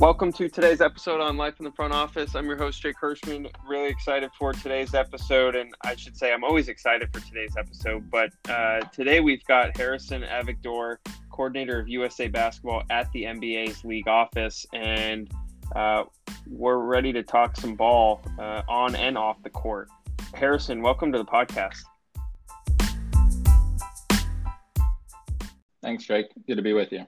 Welcome to today's episode on Life in the Front Office. I'm your host, Jake Hirschman. Really excited for today's episode, and I should say I'm always excited for today's episode. But uh, today we've got Harrison Avigdor, coordinator of USA Basketball at the NBA's league office, and uh, we're ready to talk some ball uh, on and off the court. Harrison, welcome to the podcast. Thanks, Jake. Good to be with you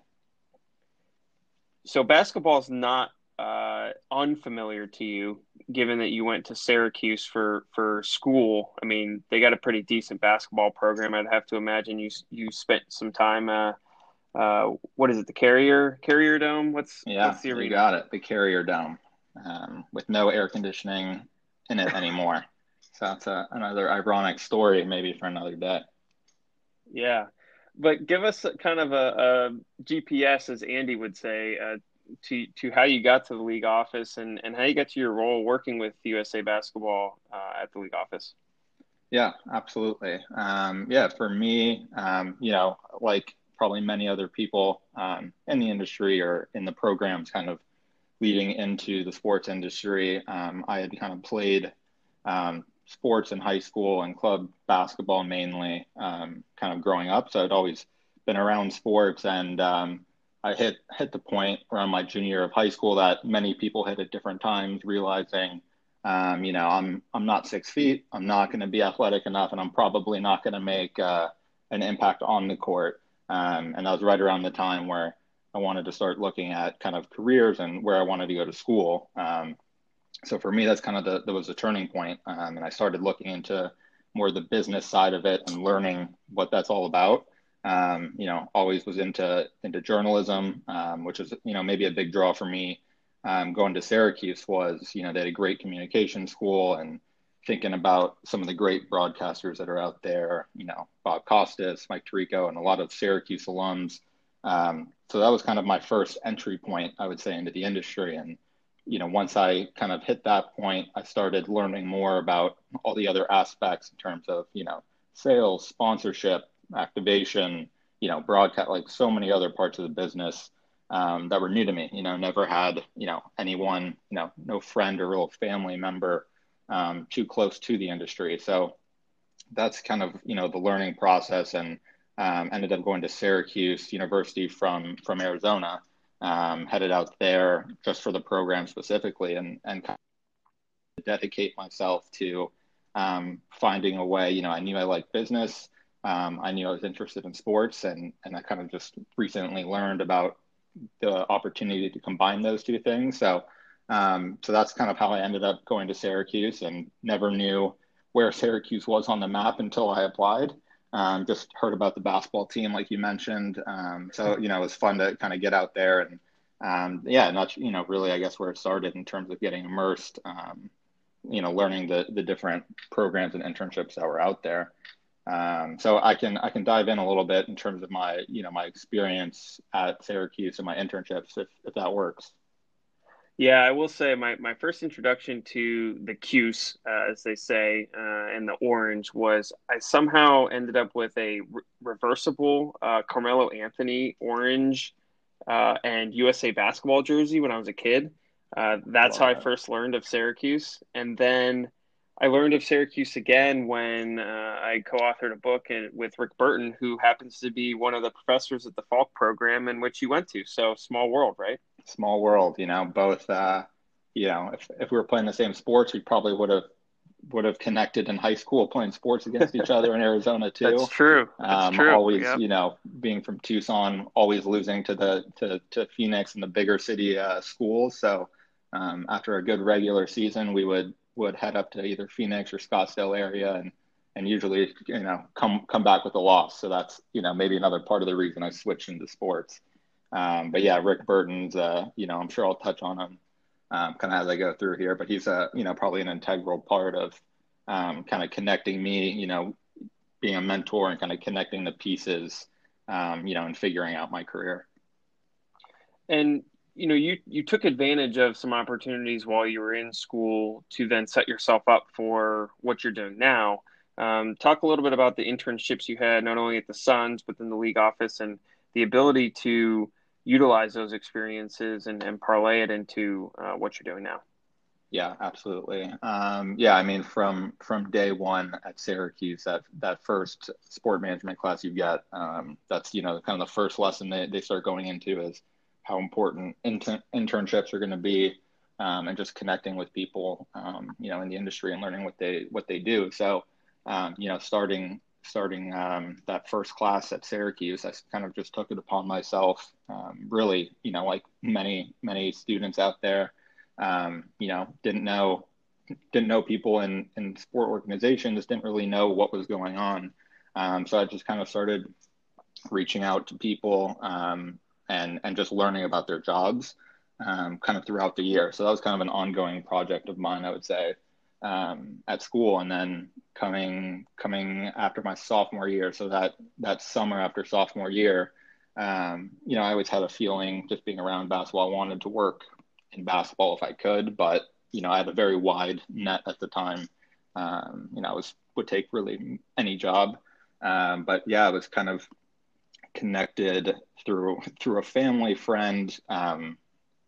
so basketball is not uh, unfamiliar to you, given that you went to Syracuse for for school. I mean, they got a pretty decent basketball program. I'd have to imagine you you spent some time. Uh, uh, what is it? The Carrier Carrier Dome? What's yeah? What's the arena? You got it. The Carrier Dome, um, with no air conditioning in it anymore. so that's a, another ironic story, maybe for another day. Yeah but give us kind of a, a GPS, as Andy would say, uh, to to how you got to the league office and, and how you got to your role working with USA Basketball uh, at the league office. Yeah, absolutely. Um, yeah, for me, um, you know, like probably many other people um, in the industry or in the programs, kind of leading into the sports industry, um, I had kind of played um, sports in high school and club basketball mainly, um, kind of growing up. So I'd always been around sports, and um, I hit hit the point around my junior year of high school that many people hit at different times, realizing, um, you know, I'm I'm not six feet, I'm not going to be athletic enough, and I'm probably not going to make uh, an impact on the court. Um, and that was right around the time where I wanted to start looking at kind of careers and where I wanted to go to school. Um, so for me, that's kind of the that was a turning point, um, and I started looking into more the business side of it and learning what that's all about. Um, you know, always was into into journalism, um, which is you know maybe a big draw for me. Um, going to Syracuse was you know they had a great communication school and thinking about some of the great broadcasters that are out there. You know, Bob Costas, Mike Tirico, and a lot of Syracuse alums. Um, so that was kind of my first entry point, I would say, into the industry and you know, once I kind of hit that point, I started learning more about all the other aspects in terms of, you know, sales, sponsorship, activation, you know, broadcast, like so many other parts of the business um, that were new to me. You know, never had, you know, anyone, you know, no friend or real family member um, too close to the industry. So that's kind of, you know, the learning process and um, ended up going to Syracuse University from from Arizona um, headed out there just for the program specifically and, and dedicate myself to um, finding a way. You know, I knew I liked business. Um, I knew I was interested in sports, and, and I kind of just recently learned about the opportunity to combine those two things. So, um, so that's kind of how I ended up going to Syracuse and never knew where Syracuse was on the map until I applied. Um, just heard about the basketball team, like you mentioned. Um, so you know, it was fun to kind of get out there and um, yeah, not you know really I guess where it started in terms of getting immersed. Um, you know, learning the the different programs and internships that were out there. Um, so I can I can dive in a little bit in terms of my you know my experience at Syracuse and my internships if if that works. Yeah, I will say my, my first introduction to the Cuse, uh, as they say, uh, and the orange was I somehow ended up with a re- reversible uh, Carmelo Anthony orange uh, and USA basketball jersey when I was a kid. Uh, that's wow. how I first learned of Syracuse. And then I learned of Syracuse again when uh, I co authored a book with Rick Burton, who happens to be one of the professors at the Falk program in which you went to. So, small world, right? Small world, you know, both, uh, you know, if, if we were playing the same sports, we probably would have would have connected in high school playing sports against each other in Arizona too. That's true. That's um, true. Always, yep. you know, being from Tucson, always losing to the to, to Phoenix and the bigger city uh, schools. So um, after a good regular season, we would would head up to either Phoenix or Scottsdale area and and usually you know come come back with a loss. So that's you know maybe another part of the reason I switched into sports. Um, but yeah, Rick Burton's, uh, you know, I'm sure I'll touch on him um, kind of as I go through here, but he's a, you know, probably an integral part of um, kind of connecting me, you know, being a mentor and kind of connecting the pieces, um, you know, and figuring out my career. And, you know, you, you took advantage of some opportunities while you were in school to then set yourself up for what you're doing now. Um, talk a little bit about the internships you had, not only at the Suns, but then the league office and the ability to utilize those experiences and, and parlay it into uh, what you're doing now. Yeah, absolutely. Um, yeah, I mean, from from day one at Syracuse, that that first sport management class you get, um, that's you know kind of the first lesson they, they start going into is how important inter- internships are going to be, um, and just connecting with people, um, you know, in the industry and learning what they what they do. So, um, you know, starting starting um, that first class at Syracuse, I kind of just took it upon myself. really, you know, like many many students out there um, you know, didn't know didn't know people in in sport organizations, didn't really know what was going on. Um, so I just kind of started reaching out to people um, and and just learning about their jobs um, kind of throughout the year. So that was kind of an ongoing project of mine, I would say, um, at school. And then coming coming after my sophomore year, so that that summer after sophomore year, um, you know, I always had a feeling just being around basketball, I wanted to work in basketball if I could, but you know, I had a very wide net at the time. Um, you know, I was would take really any job. Um, but yeah, I was kind of connected through through a family friend um,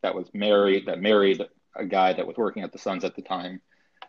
that was married that married a guy that was working at the Suns at the time.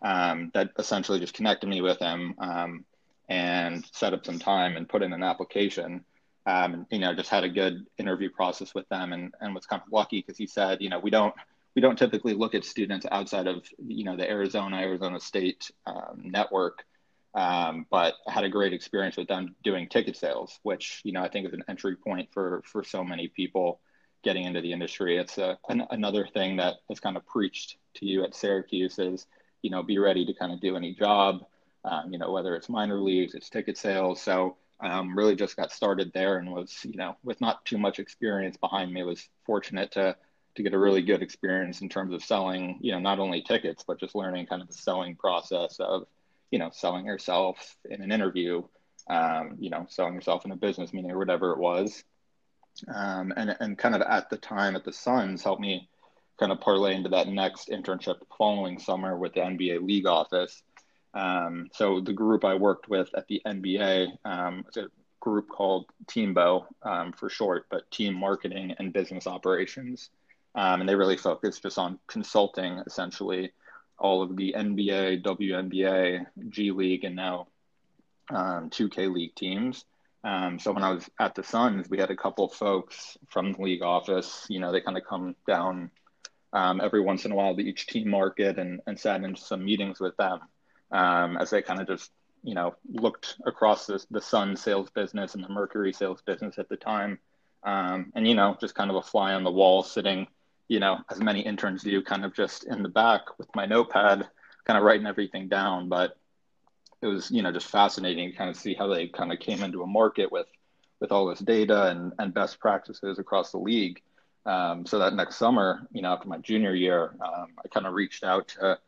Um, that essentially just connected me with him um, and set up some time and put in an application. Um, you know, just had a good interview process with them and, and was kind of lucky because he said, you know, we don't we don't typically look at students outside of you know the Arizona Arizona State um, network, um, but had a great experience with them doing ticket sales, which you know I think is an entry point for for so many people getting into the industry. It's a, an, another thing that is kind of preached to you at Syracuse is you know be ready to kind of do any job, um, you know whether it's minor leagues, it's ticket sales. So um, really just got started there and was you know with not too much experience behind me was fortunate to to get a really good experience in terms of selling, you know, not only tickets, but just learning kind of the selling process of, you know, selling yourself in an interview, um, you know, selling yourself in a business meeting or whatever it was. Um, and, and kind of at the time at the Suns helped me kind of parlay into that next internship following summer with the NBA league office. Um, so the group I worked with at the NBA, um, it's a group called Teambo um, for short, but Team Marketing and Business Operations. Um, and they really focus just on consulting essentially all of the NBA, WNBA, G League, and now um, 2K League teams. Um, so when I was at the Suns, we had a couple folks from the league office. You know, they kind of come down um, every once in a while to each team market and, and sat into some meetings with them um, as they kind of just, you know, looked across the, the Sun sales business and the Mercury sales business at the time. Um, and, you know, just kind of a fly on the wall sitting you know, as many interns do, kind of just in the back with my notepad, kind of writing everything down. But it was, you know, just fascinating to kind of see how they kind of came into a market with with all this data and, and best practices across the league. Um, so that next summer, you know, after my junior year, um, I kind of reached out to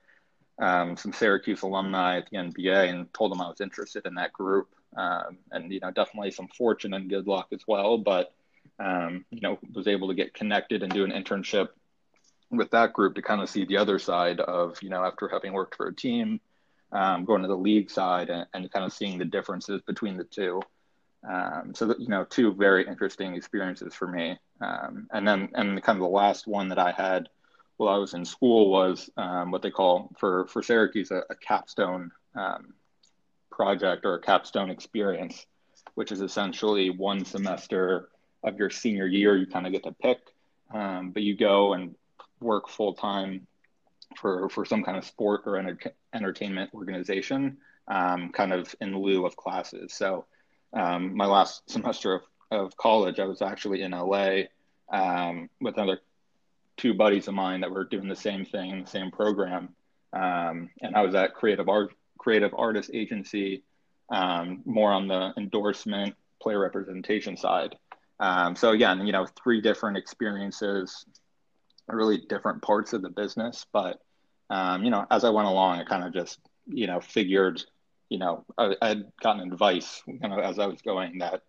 um, some Syracuse alumni at the NBA and told them I was interested in that group. Um, and, you know, definitely some fortune and good luck as well. But um, you know, was able to get connected and do an internship with that group to kind of see the other side of, you know, after having worked for a team, um, going to the league side and, and, kind of seeing the differences between the two. Um, so, that, you know, two very interesting experiences for me. Um, and then, and kind of the last one that I had while I was in school was um, what they call for, for Syracuse a, a capstone um, project or a capstone experience, which is essentially one semester of your senior year, you kind of get to pick, um, but you go and work full time for for some kind of sport or enter- entertainment organization, um, kind of in lieu of classes. So, um, my last semester of, of college, I was actually in LA um, with another two buddies of mine that were doing the same thing, the same program, um, and I was at Creative Art Creative Artist Agency, um, more on the endorsement player representation side. Um, so again, you know, three different experiences, really different parts of the business. But um, you know, as I went along, I kind of just you know figured, you know, I, had gotten advice, you know, as I was going that,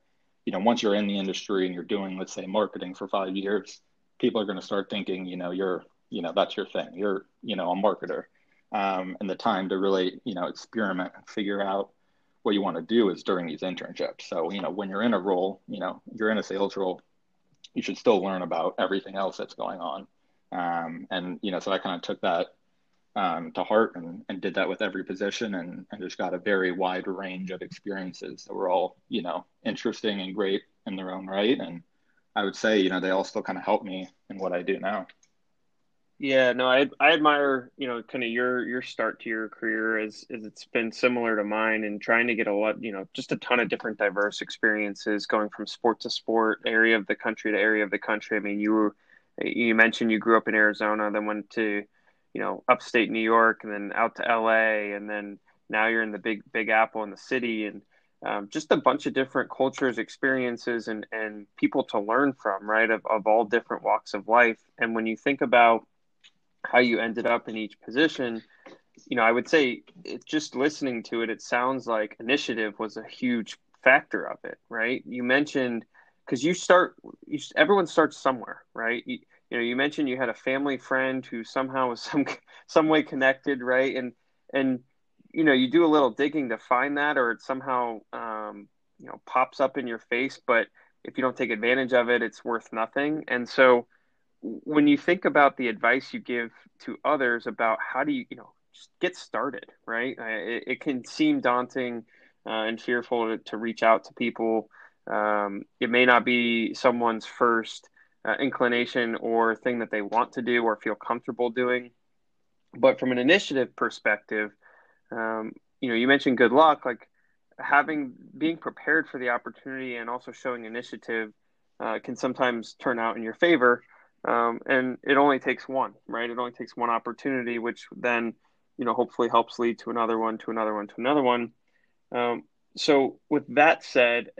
you know, once you're in the industry and you're doing, let's say, marketing for five years, people are going to start thinking, you know, you're, you know, that's your thing. You're, you know, a marketer. Um, and the time to really, you know, experiment and figure out what you want to do is during these internships. So, you know, when you're in a role, you know, you're in a sales role, you should still learn about everything else that's going on. Um, and you know, so I kind of took that um, to heart and, and did that with every position and, and just got a very wide range of experiences that were all you know interesting and great in their own right. And I would say you know they all still kind of help me in what I do now. Yeah, no, I I admire you know kind of your your start to your career as as it's been similar to mine and trying to get a lot you know just a ton of different diverse experiences going from sport to sport, area of the country to area of the country. I mean, you were you mentioned you grew up in Arizona, then went to you know upstate New York, and then out to L.A., and then now you're in the big Big Apple in the city, and um, just a bunch of different cultures, experiences, and and people to learn from, right? Of of all different walks of life. And when you think about how you ended up in each position, you know, I would say it's just listening to it, it sounds like initiative was a huge factor of it, right? You mentioned because you start, you, everyone starts somewhere, right? You, you know, you mentioned you had a family friend who somehow was some some way connected, right? And and you know, you do a little digging to find that, or it somehow um, you know pops up in your face, but if you don't take advantage of it, it's worth nothing. And so when you think about the advice you give to others about how do you you know just get started right it, it can seem daunting uh, and fearful to, to, reach out to people um, it may not be someone's first uh, inclination or thing that they want to do or feel comfortable doing but from an initiative perspective um, you know you mentioned good luck like having being prepared for the opportunity and also showing initiative uh, can sometimes turn out in your favor um, and it only takes one, right? It only takes one opportunity, which then, you know, hopefully helps lead to another one, to another one, to another one. Um, so, with that said,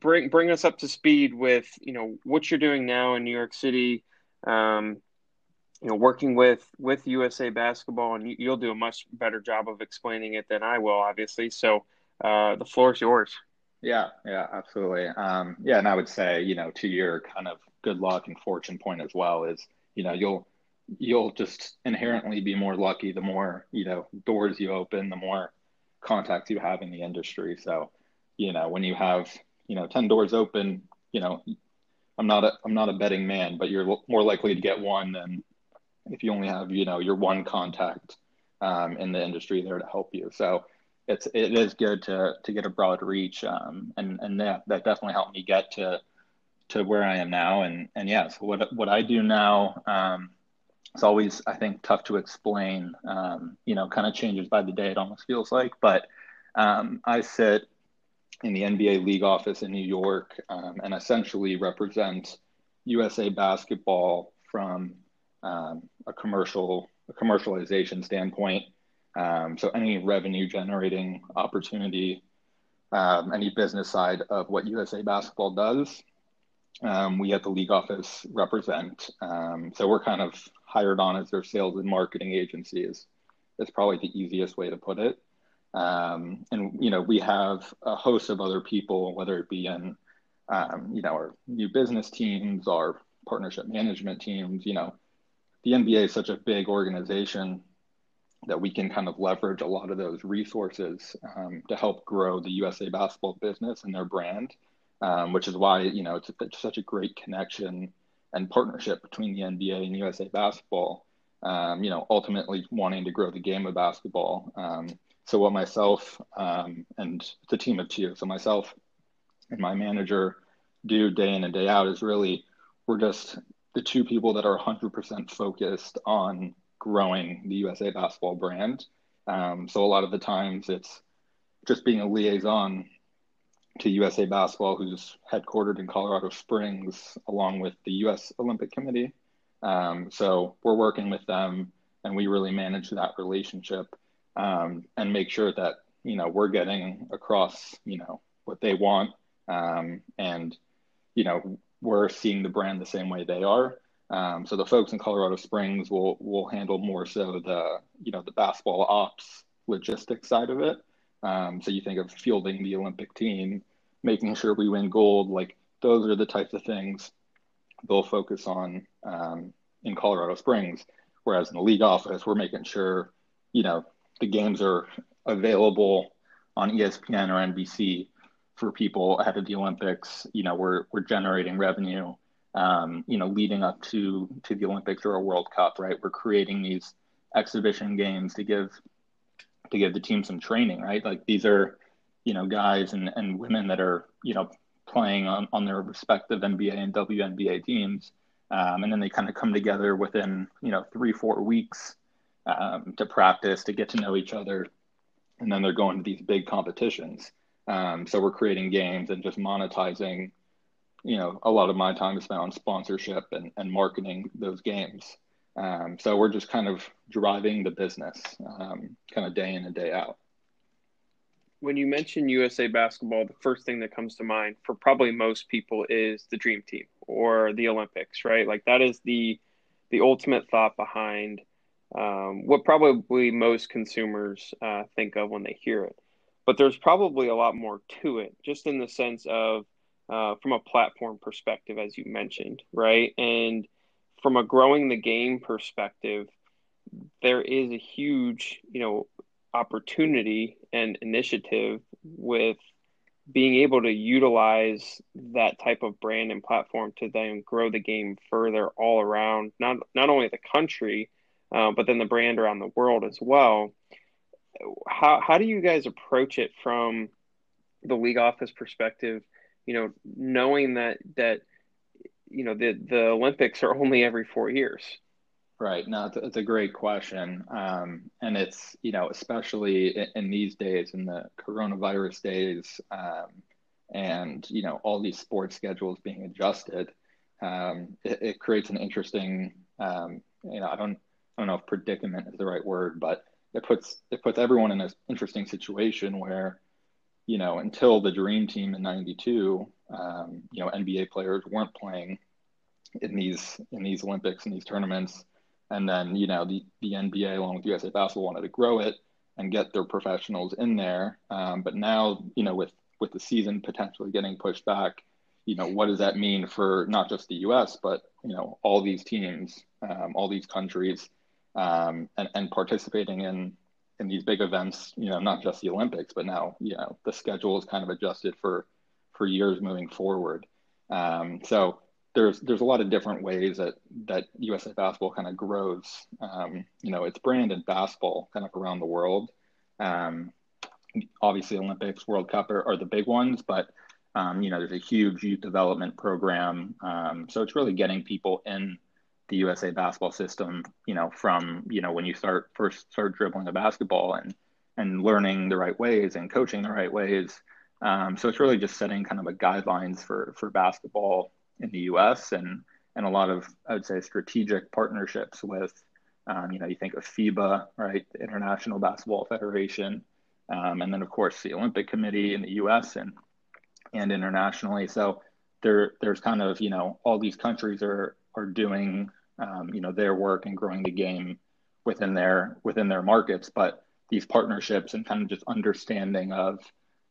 bring bring us up to speed with you know what you're doing now in New York City. Um, you know, working with with USA Basketball, and you'll do a much better job of explaining it than I will, obviously. So, uh, the floor is yours. Yeah, yeah, absolutely. Um, yeah, and I would say, you know, to your kind of good luck and fortune point as well is, you know, you'll you'll just inherently be more lucky the more, you know, doors you open, the more contacts you have in the industry. So, you know, when you have, you know, 10 doors open, you know, I'm not a I'm not a betting man, but you're more likely to get one than if you only have, you know, your one contact um, in the industry there to help you. So, it's it is good to to get a broad reach, um, and and that that definitely helped me get to to where I am now. And and yes, yeah, so what what I do now, um, it's always I think tough to explain. Um, you know, kind of changes by the day. It almost feels like, but um, I sit in the NBA league office in New York, um, and essentially represent USA basketball from um, a commercial a commercialization standpoint. Um, so any revenue generating opportunity, um, any business side of what USA Basketball does, um, we at the league office represent. Um, so we're kind of hired on as their sales and marketing agency is, is probably the easiest way to put it. Um, and, you know, we have a host of other people, whether it be in, um, you know, our new business teams, our partnership management teams, you know, the NBA is such a big organization that we can kind of leverage a lot of those resources um, to help grow the USA basketball business and their brand, um, which is why you know it's, it's, such a great connection and partnership between the NBA and USA basketball. Um, you know, ultimately wanting to grow the game of basketball. Um, so what myself um, and a team of two. So myself and my manager do day in and day out is really we're just the two people that are 100% focused on growing the USA basketball brand. Um, so a lot of the times it's just being a liaison to USA Basketball, who's headquartered in Colorado Springs, along with the U.S. Olympic Committee. Um, so we're working with them, and we really manage that relationship um, and make sure that you know we're getting across you know what they want, um, and you know we're seeing the brand the same way they are. Um, so the folks in Colorado Springs will will handle more so the you know the basketball ops logistics side of it. Um, so you think of fielding the Olympic team, making sure we win gold, like those are the types of things they'll focus on um, in Colorado Springs. Whereas in the league office, we're making sure you know the games are available on ESPN or NBC for people ahead of the Olympics. You know, we're we're generating revenue um, you know, leading up to to the Olympics or a World Cup, right? We're creating these exhibition games to give to give the team some training, right? Like these are, you know, guys and, and women that are, you know, playing on, on their respective NBA and WNBA teams. Um, and then they kind of come together within, you know, three, four weeks um, to practice, to get to know each other. And then they're going to these big competitions. Um, so we're creating games and just monetizing, you know, a lot of my time is spent on sponsorship and, and marketing those games. Um, so we're just kind of driving the business um, kind of day in and day out. When you mention USA basketball, the first thing that comes to mind for probably most people is the dream team or the Olympics, right? Like that is the the ultimate thought behind um, what probably most consumers uh, think of when they hear it. But there's probably a lot more to it, just in the sense of uh, from a platform perspective, as you mentioned, right? And from a growing the game perspective, there is a huge, you know, opportunity and initiative with being able to utilize that type of brand and platform to then grow the game further all around not not only the country uh, but then the brand around the world as well how how do you guys approach it from the league office perspective? You know, knowing that that you know the the Olympics are only every four years. Right. No, it's it's a great question, um, and it's you know especially in, in, these days, in the coronavirus days, um, and you know all these sports schedules being adjusted, um, it, it, creates an interesting, um, you know, I don't I don't know if predicament is the right word, but it puts it puts everyone in an interesting situation where you know until the dream team in 92 um, you know nba players weren't playing in these in these olympics and these tournaments. And then you know the, the nba along with usa basketball wanted to grow it and get their professionals in there. Um, but now you know with with the season potentially getting pushed back you know what does that mean for not just the us but you know all these teams um, all these countries um, and, and participating in in these big events, you know, not just the Olympics, but now, you know, the schedule is kind of adjusted for for years moving forward. Um, so there's there's a lot of different ways that that USA basketball kind of grows, um, you know, its brand in basketball kind of around the world. Um, obviously, Olympics, World Cup are, are the big ones, but um, you know, there's a huge youth development program. Um, so it's really getting people in the USA basketball system, you know, from, you know, when you start first start dribbling a basketball and and learning the right ways and coaching the right ways. Um, so it's really just setting kind of a guidelines for for basketball in the US and and a lot of I would say strategic partnerships with um, you know, you think of FIBA, right, the International Basketball Federation, um, and then of course the Olympic Committee in the U.S. and and internationally. So there there's kind of you know all these countries are are doing um, you know their work and growing the game within their within their markets. But these partnerships and kind of just understanding of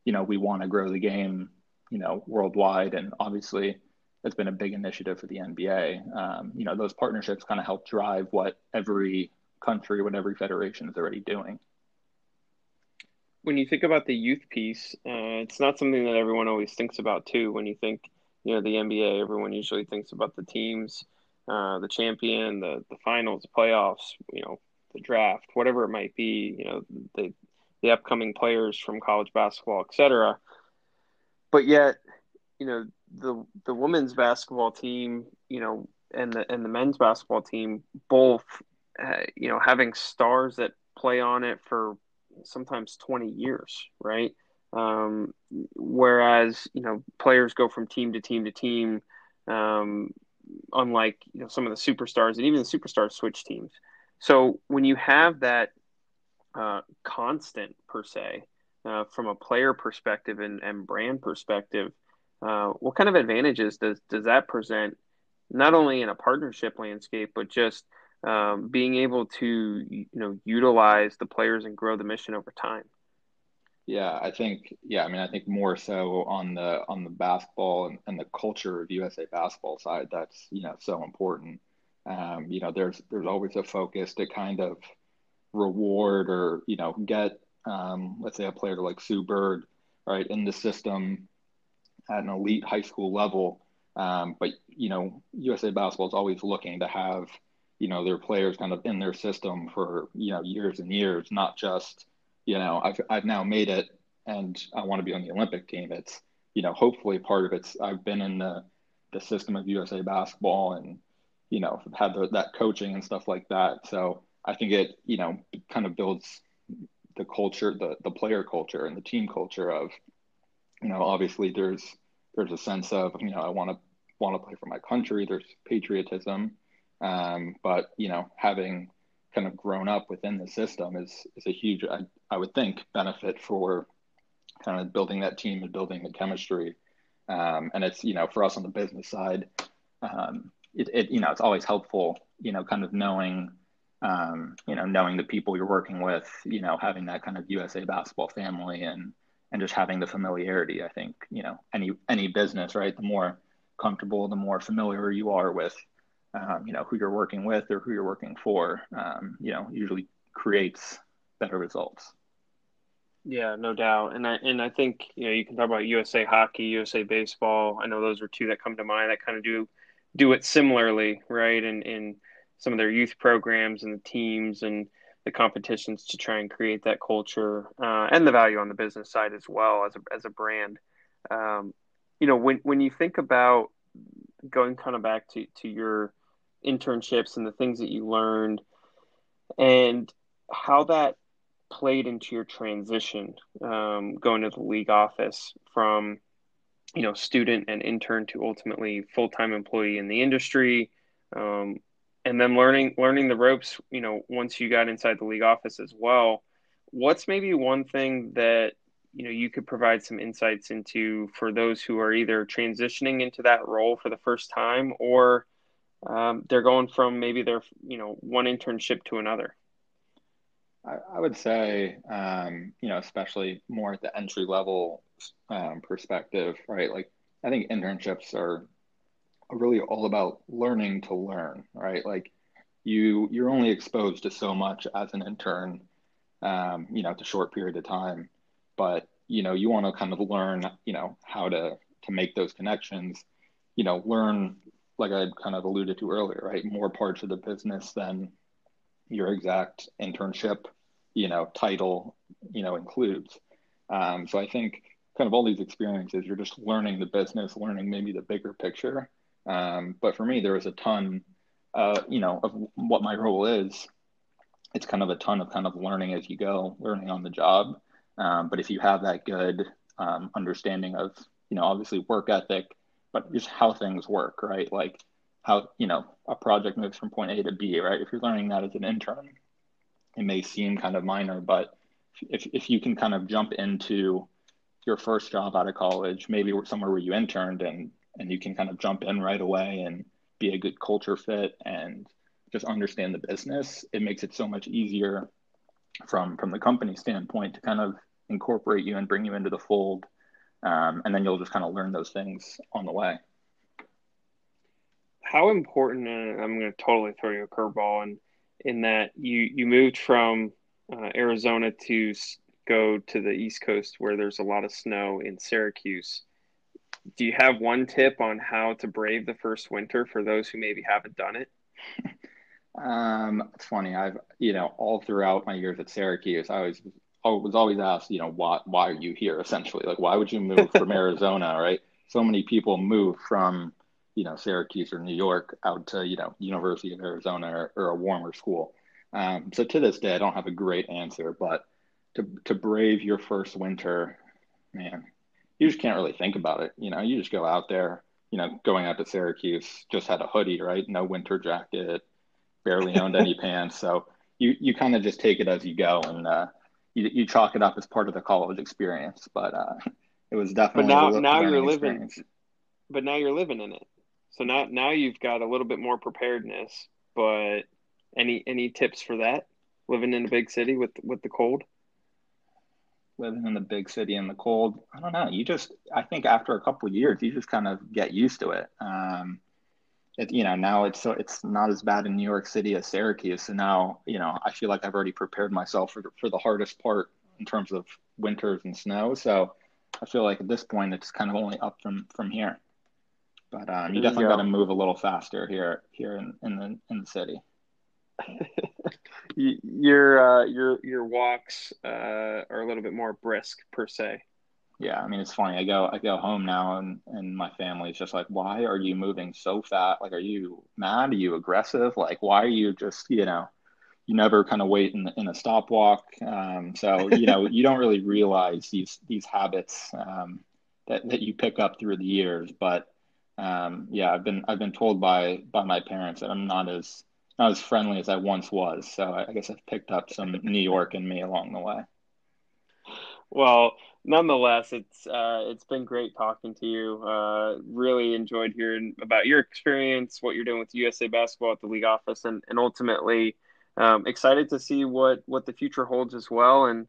you know we want to grow the game you know worldwide and obviously it's been a big initiative for the nba um, you know those partnerships kind of help drive what every country what every federation is already doing. When you think about the youth piece uh, it's not something that everyone always thinks about too. When you think you know the nba everyone usually thinks about the teams uh, the champion, the the finals, the playoffs, you know, the draft, whatever it might be, you know, the the upcoming players from college basketball, etc. But yet, you know, the the women's basketball team, you know, and the and the men's basketball team both, uh, you know, having stars that play on it for sometimes 20 years, right? Um, whereas, you know, players go from team to team to team, um, unlike you know some of the superstars and even the superstars switch teams. So when you have that uh, constant per se uh, from a player perspective and, and brand perspective, uh, what kind of advantages does does that present? Not only in a partnership landscape, but just um, being able to you know utilize the players and grow the mission over time. Yeah, I think yeah, I mean I think more so on the on the basketball and, and the culture of USA basketball side that's you know so important. Um, you know, there's there's always a focus to kind of reward or you know get um, let's say a player like Sue Bird right in the system at an elite high school level, Um, but you know, USA Basketball is always looking to have you know their players kind of in their system for you know years and years, not just you know I've I've now made it and I want to be on the Olympic team. It's you know hopefully part of it's I've been in the the system of USA Basketball and you know had the, that coaching and stuff like that. So I think it you know kind of builds the culture, the the player culture and the team culture of you know obviously there's there's a sense of you know I want to want to play for my country. There's patriotism um, but you know, having kind of grown up within the system is is a huge, I would think, benefit for kind of building that team and building the chemistry. Um, and it's you know, for us on the business side, um, it, it you know, it's always helpful, you know, kind of knowing. Um, you know, knowing the people you're working with, you know, having that kind of USA basketball family and and just having the familiarity. I think you know any any business, right? The more comfortable, the more familiar you are with um, you know who you're working with or who you're working for um, you know usually creates better results yeah no doubt. And i and i think you know you can talk about usa hockey usa baseball. I know those are two that come to mind that kind of do do it similarly right and in, in some of their youth programs and the teams and the competitions to try and create that culture uh, and the value on the business side as well as a, as a brand. Um, you know when when you think about going kind of back to to your internships and the things that you learned and how that played into your transition um, going to the league office from you know student and intern to ultimately full-time employee in the industry um, and then learning learning the ropes you know once you got inside the league office as well. What's maybe one thing that you know you could provide some insights into for those who are either transitioning into that role for the first time or um, they're going from maybe their you know one internship to another i, I would say um, you know especially more at the entry level um, perspective right? Like i think internships are really all about learning to learn right? Like you you're only exposed to so much as an intern um, you know it's a short period of time. But you know you want to kind of learn you know how to to make those connections. You know learn like I kind of alluded to earlier, right? More parts of the business than your exact internship, you know, title, you know, includes. Um, so I think kind of all these experiences, you're just learning the business, learning maybe the bigger picture. Um, but for me, there was a ton, uh, you know, of what my role is. It's kind of a ton of kind of learning as you go, learning on the job. Um, but if you have that good um, understanding of, you know, obviously work ethic, but just how things work, right? Like how, you know, a project moves from point A to B, right? If you're learning that as an intern, it may seem kind of minor, but if, if you can kind of jump into your first job out of college, maybe somewhere where you interned and, and you can kind of jump in right away and be a good culture fit and just understand the business, it makes it so much easier from from the company standpoint to kind of incorporate you and bring you into the fold um, and then you'll just kind of learn those things on the way. How important? I'm going to totally throw you a curveball, and in, that you you moved from uh, Arizona to go to the East Coast where there's a lot of snow in Syracuse. Do you have one tip on how to brave the first winter for those who maybe haven't done it? um, it's funny. I've you know all throughout my years at Syracuse, I was was always asked, you know, why why are you here? Essentially, like why would you move from Arizona, right? So many people move from you know Syracuse or New York out to you know University of Arizona or, or a warmer school. Um, so to this day, I don't have a great answer, but to to brave your first winter, man, you just can't really think about it. You know, you just go out there. You know, going out to Syracuse, just had a hoodie, right? No winter jacket, barely owned any pants. So you you kind of just take it as you go, and uh, you, you chalk it up as part of the college experience, but uh, it was definitely. But now, now you're living. But now you're living in it, so now now you've got a little bit more preparedness. But any any tips for that? Living in a big city with with the cold. Living in the big city in the cold, I don't know. You just, I think after a couple years, you just kind of get used to it. Um, it, you know, now it's it's not as bad in New York City as Syracuse. So now, you know, I feel like I've already prepared myself for for the hardest part in terms of winters and snow. So I feel like at this point, it's kind of only up from from here. But um, you definitely got to move a little faster here here in, in the in the city. your uh, your your walks uh, are a little bit more brisk per se. Yeah, I mean it's funny. I go I go home now and and my family's just like, why are you moving so fast? Like, are you mad? Are you aggressive? Like, why are you just you know? You never kind of wait in, in a stop walk. Um, so you know you don't really realize these these habits um, that that you pick up through the years. But um, yeah, I've been I've been told by by my parents that I'm not as not as friendly as I once was. So I, I guess I've picked up some New York in me along the way. Well, nonetheless, it's uh, it's been great talking to you. Uh, really enjoyed hearing about your experience, what you're doing with USA Basketball at the league office, and and ultimately um, excited to see what what the future holds as well. And